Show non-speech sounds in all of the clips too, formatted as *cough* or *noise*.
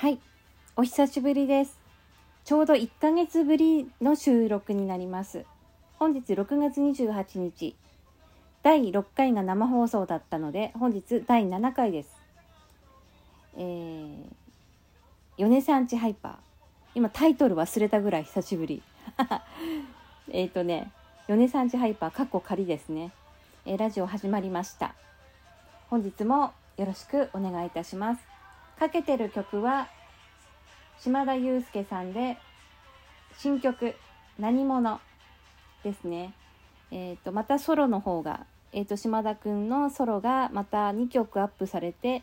はい、お久しぶりです。ちょうど1ヶ月ぶりの収録になります。本日6月28日、第6回が生放送だったので、本日第7回です。えー、米さんちハイパー。今タイトル忘れたぐらい久しぶり。*laughs* えっとね、米さんちハイパー、かっこ仮ですね。えーラジオ始まりました。本日もよろしくお願いいたします。かけてる曲は島田裕介さんで新曲「何者」ですね。えっ、とまたソロの方が、えー、と島田くんのソロがまた2曲アップされて、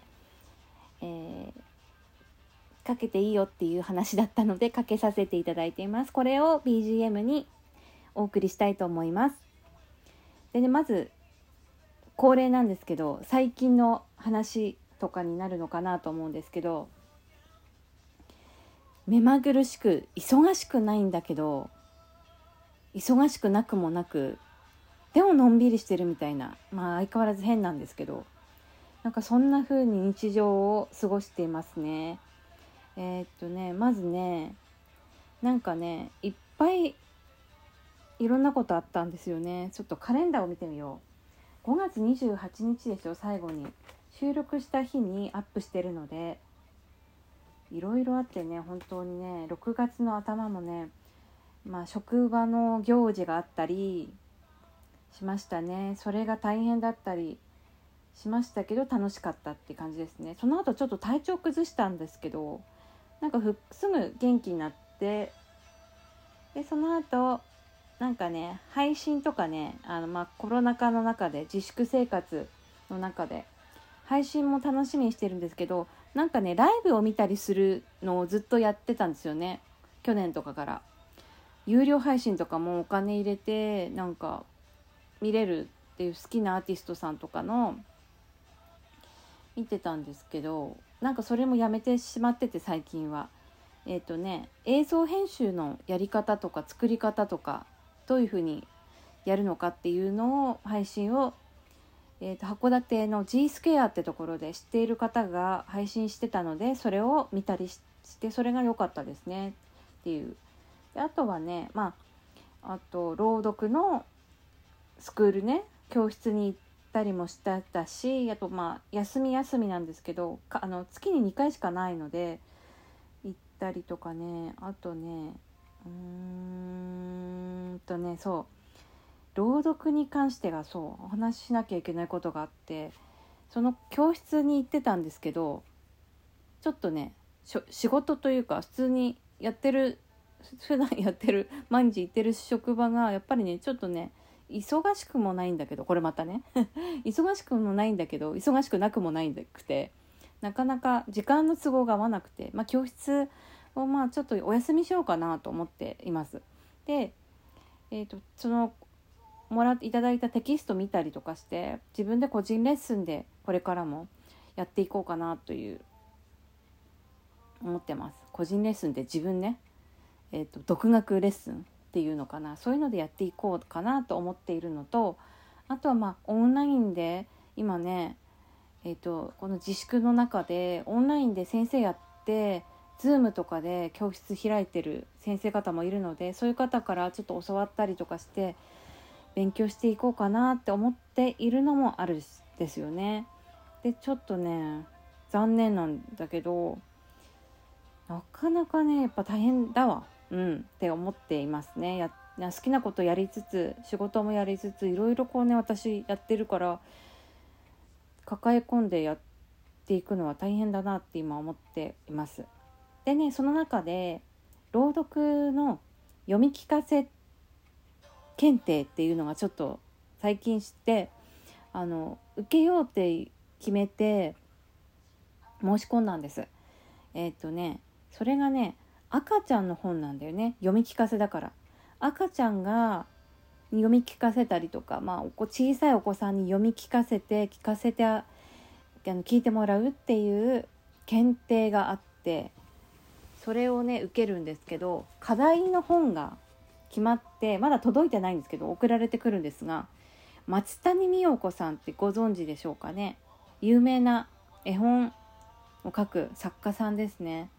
えーかけていいよっていう話だったのでかけさせていただいています。これを BGM にお送りしたいと思います。でねまず恒例なんですけど最近の話とかになるのかなと思うんですけど目まぐるしく忙しくないんだけど忙しくなくもなくでものんびりしてるみたいなまあ相変わらず変なんですけどなんかそんな風に日常を過ごしていますね。えーっとねまずねなんかねいっぱいいろんなことあったんですよね。ちょっとカレンダーを見てみよう。5月28日でしょ最後に。収録した日にアップしてるのでいろいろあってね本当にね6月の頭もねまあ職場の行事があったりしましたね。それが大変だったりしましたけど楽しかったって感じですね。その後ちょっと体調崩したんですけどなんかふすぐ元気になってでその後なんかね配信とかねあのまあコロナ禍の中で自粛生活の中で配信も楽しみにしてるんですけどなんかねライブを見たりするのをずっとやってたんですよね。去年とかから。有料配信とかもお金入れてなんか見れるっていう好きなアーティストさんとかの見てたんですけどなんかそれもやめてしまってて最近は。えっ、とね映像編集のやり方とか作り方とかどういうふうにやるのかっていうのを配信をえー、と函館の G スケアってところで知っている方が配信してたのでそれを見たりししてそれが良かったですね。っていう。であとはねまああと朗読のスクールね。教室に行ったりもしてたしあとまあ休み休みなんですけどかあの月に2回しかないので行ったりとかね。あとねうーんとねそう。朗読に関してがそうお話ししなきゃいけないことがあってその教室に行ってたんですけどちょっとね仕事というか普通にやってる普段やってる毎日行ってる職場がやっぱりねちょっとね忙しくもないんだけどこれまたね *laughs* 忙しくもないんだけど忙しくなくもないんだくてなかなか時間の都合が合わなくて、まあ、教室をまあちょっとお休みしようかなと思っています。で、えー、とそのもらっていただいたテキスト見たりとかして自分で個人レッスンでこれからもやっていこうかなという思ってます。個人レッスンで自分ね、えー、と独学レッスンっていうのかな。そういうのでやっていこうかなと思っているのとあとはまあオンラインで今ねえー、とこの自粛の中でオンラインで先生やって Zoom とかで教室開いてる先生方もいるのでそういう方からちょっと教わったりとかして勉強していこうかなって思っているのもあるですよね。でちょっとね残念なんだけどなかなかねやっぱ大変だわうんって思っていますね。や好きなことやりつつ仕事もやりつついろいろこうね私やってるから抱え込んでやっていくのは大変だなって今思っています。でねその中で朗読の読み聞かせっ検定っていうのがちょっと最近知ってあの受けようって決めて申し込んだんです。えっ、とねそれがね赤ちゃんの本なんだよね読み聞かせだから赤ちゃんが読み聞かせたりとか、まあ、小さいお子さんに読み聞かせて聞かせてあの聞いてもらうっていう検定があってそれをね受けるんですけど課題の本が決まってまだ届いてないんですけど送られてくるんですが松谷美代子さんってご存知でしょうかね？有名な絵本を描く作家さんですね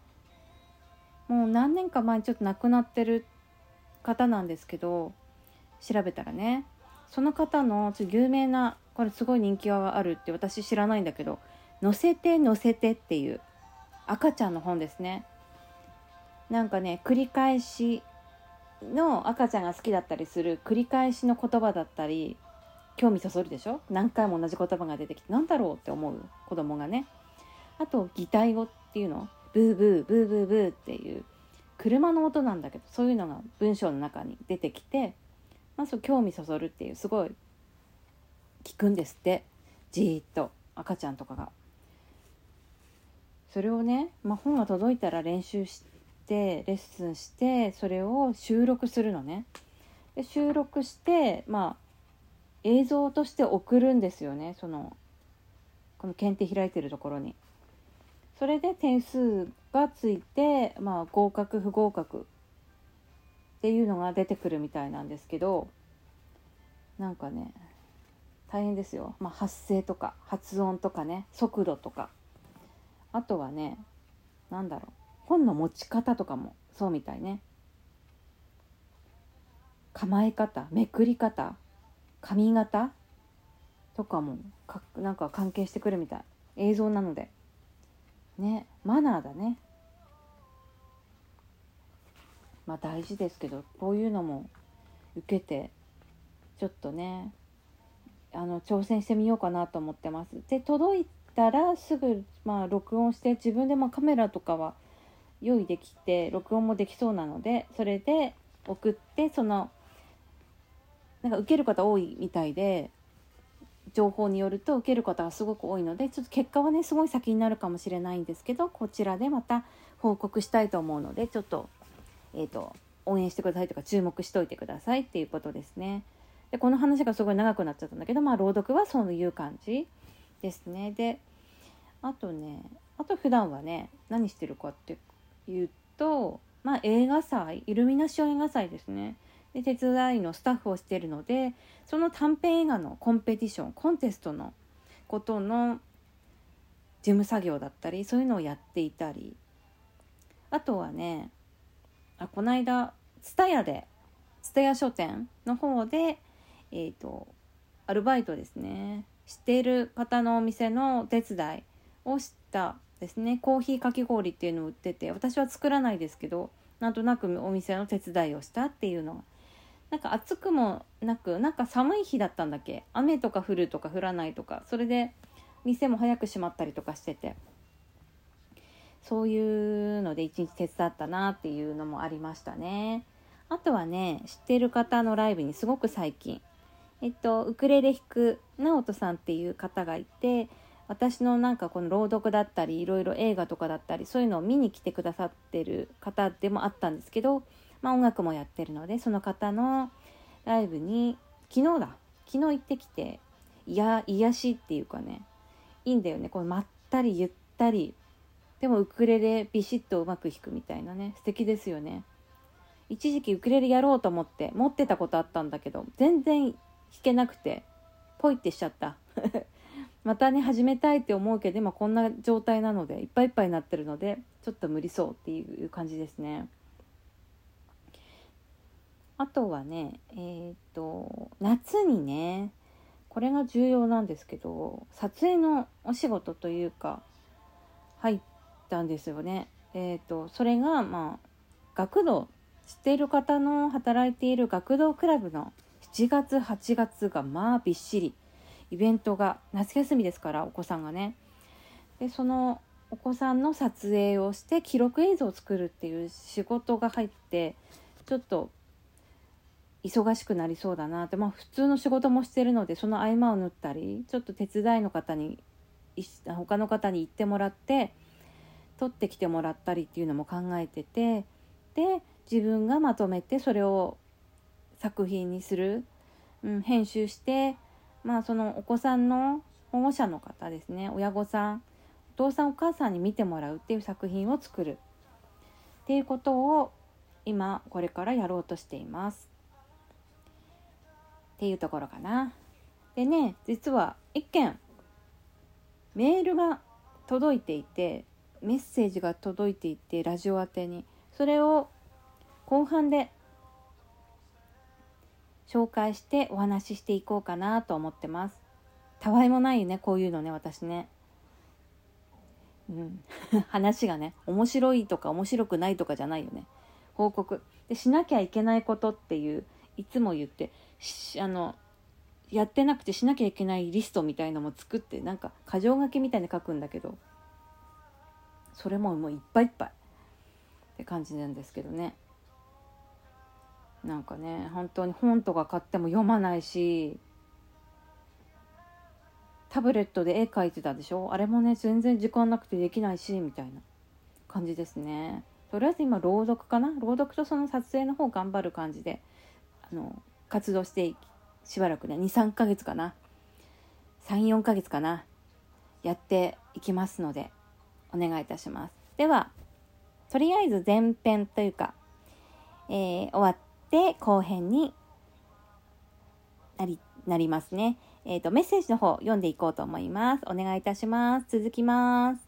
もう何年か前にちょっと亡くなってる方なんですけど調べたらねその方のちょ有名なこれすごい人気があるって私知らないんだけど「乗せて乗せて」っていう赤ちゃんの本ですね。なんかね繰り返しの赤ちゃんが好きだったりする繰り返しの言葉だったり興味そそるでしょ？何回も同じ言葉が出てきて何だろうって思う？子供がね。あと擬態語っていうの？ブーブーブーブーブーっていう車の音なんだけどそういうのが文章の中に出てきて、まあ、興味そそるっていうすごい聞くんですって。じーっと赤ちゃんとかが。それをね、まあ、本が届いたら練習してしてレッスンしてそれを収録するのね。で収録してまあ映像として送るんですよねそのこの検定開いてるところに。それで点数がついて、まあ、合格不合格っていうのが出てくるみたいなんですけどなんかね大変ですよ、まあ、発声とか発音とかね速度とかあとはね何だろう本の持ち方とかもそうみたいね。構え方めくり方髪型とかもかなんか関係してくるみたい。映像なので。ねマナーだね。まあ大事ですけどこういうのも受けてちょっとねあの挑戦してみようかなと思ってます。で届いたらすぐ、まあ、録音して自分でもカメラとかは用意できて録音もできそうなのでそれで送ってそのなんか受ける方多いみたいで情報によると受ける方がすごく多いのでちょっと結果はねすごい先になるかもしれないんですけどこちらでまた報告したいと思うのでちょっと,、えーと、応援してくださいとか注目しておいてくださいっていうことですね。でこの話がすごい長くなっちゃったんだけどまあ朗読はそういう感じですね。であとねあと普段はね何してるかっていう言うとまあ映画祭イルミナション映画祭ですね。で手伝いのスタッフをしてるのでその短編映画のコンペティションコンテストのことの事務作業だったりそういうのをやっていたりあとはねあこの間蔦屋で蔦屋書店の方でえっ、ー、とアルバイトですね知っている方のお店のお手伝いをしたですね。コーヒーかき氷っていうのを売ってて私は作らないですけどなんとなくお店の手伝いをしたっていうのが。なんか暑くもなくなんか寒い日だったんだっけ？雨とか降るとか降らないとかそれで店も早く閉まったりとかしてて。そういうので一日手伝ったなっていうのもありましたね。あとはね知ってる方のライブにすごく最近。えっとウクレレ弾く直人さんっていう方がいて私のなんかこの朗読だったりいろいろ映画とかだったりそういうのを見に来てくださってる方でもあったんですけどまあ、音楽もやってるのでその方のライブに昨日だ。昨日行ってきていや癒しっていうかねいいんだよね。このまったりゆったりでもウクレレビシッとうまく弾くみたいなね素敵ですよね。一時期ウクレレやろうと思って持ってたことあったんだけど全然弾けなくてポイってしちゃった。またね始めたいって思うけど今こんな状態なのでいっぱいいっぱいになってるのでちょっと無理そうっていう感じですねあとはねえっ、と夏にねこれが重要なんですけど撮影のお仕事というか入ったんですよね。えっ、とそれがまあ学童知っている方の働いている学童クラブの7月8月がまあびっしりイベントが夏休みですからお子さんがね。でそのお子さんの撮影をして記録映像を作るっていう仕事が入ってちょっと忙しくなりそうだなって。まあ普通の仕事もしてるのでその合間を縫ったりちょっと手伝いの方に他の方に行ってもらって取ってきてもらったりっていうのも考えててで自分がまとめてそれを作品にする、うん、編集してまあそのお子さんの保護者の方ですね親御さんお父さんお母さんに見てもらうっていう作品を作るっていうことを今これからやろうとしています。っていうところかな。でね実は一件メールが届いていてメッセージが届いていてラジオ宛てにそれを後半で紹介してお話ししていこうかなと思ってます。たわいもないよねこういうのね私ね。うん。*laughs* 話がね面白いとか面白くないとかじゃないよね。報告。でしなきゃいけないことっていういつも言ってあのやってなくてしなきゃいけないリストみたいのも作ってなんか箇条書きみたいに書くんだけどそれももういっぱいいっぱい。って感じなんですけどね。なんかね本当に本とか買っても読まないしタブレットで絵描いてたでしょ？あれもね全然時間なくてできないしみたいな感じですね。とりあえず今朗読かな？朗読とその撮影の方頑張る感じであの活動してしばらくね23ヶ月かな。34ヶ月かな。やっていきますのでお願いいたします。ではとりあえず前編というか、えー、終わってで後編になりなりますね。えっ、ー、と、メッセージの方読んでいこうと思います。お願いいたします。続きます。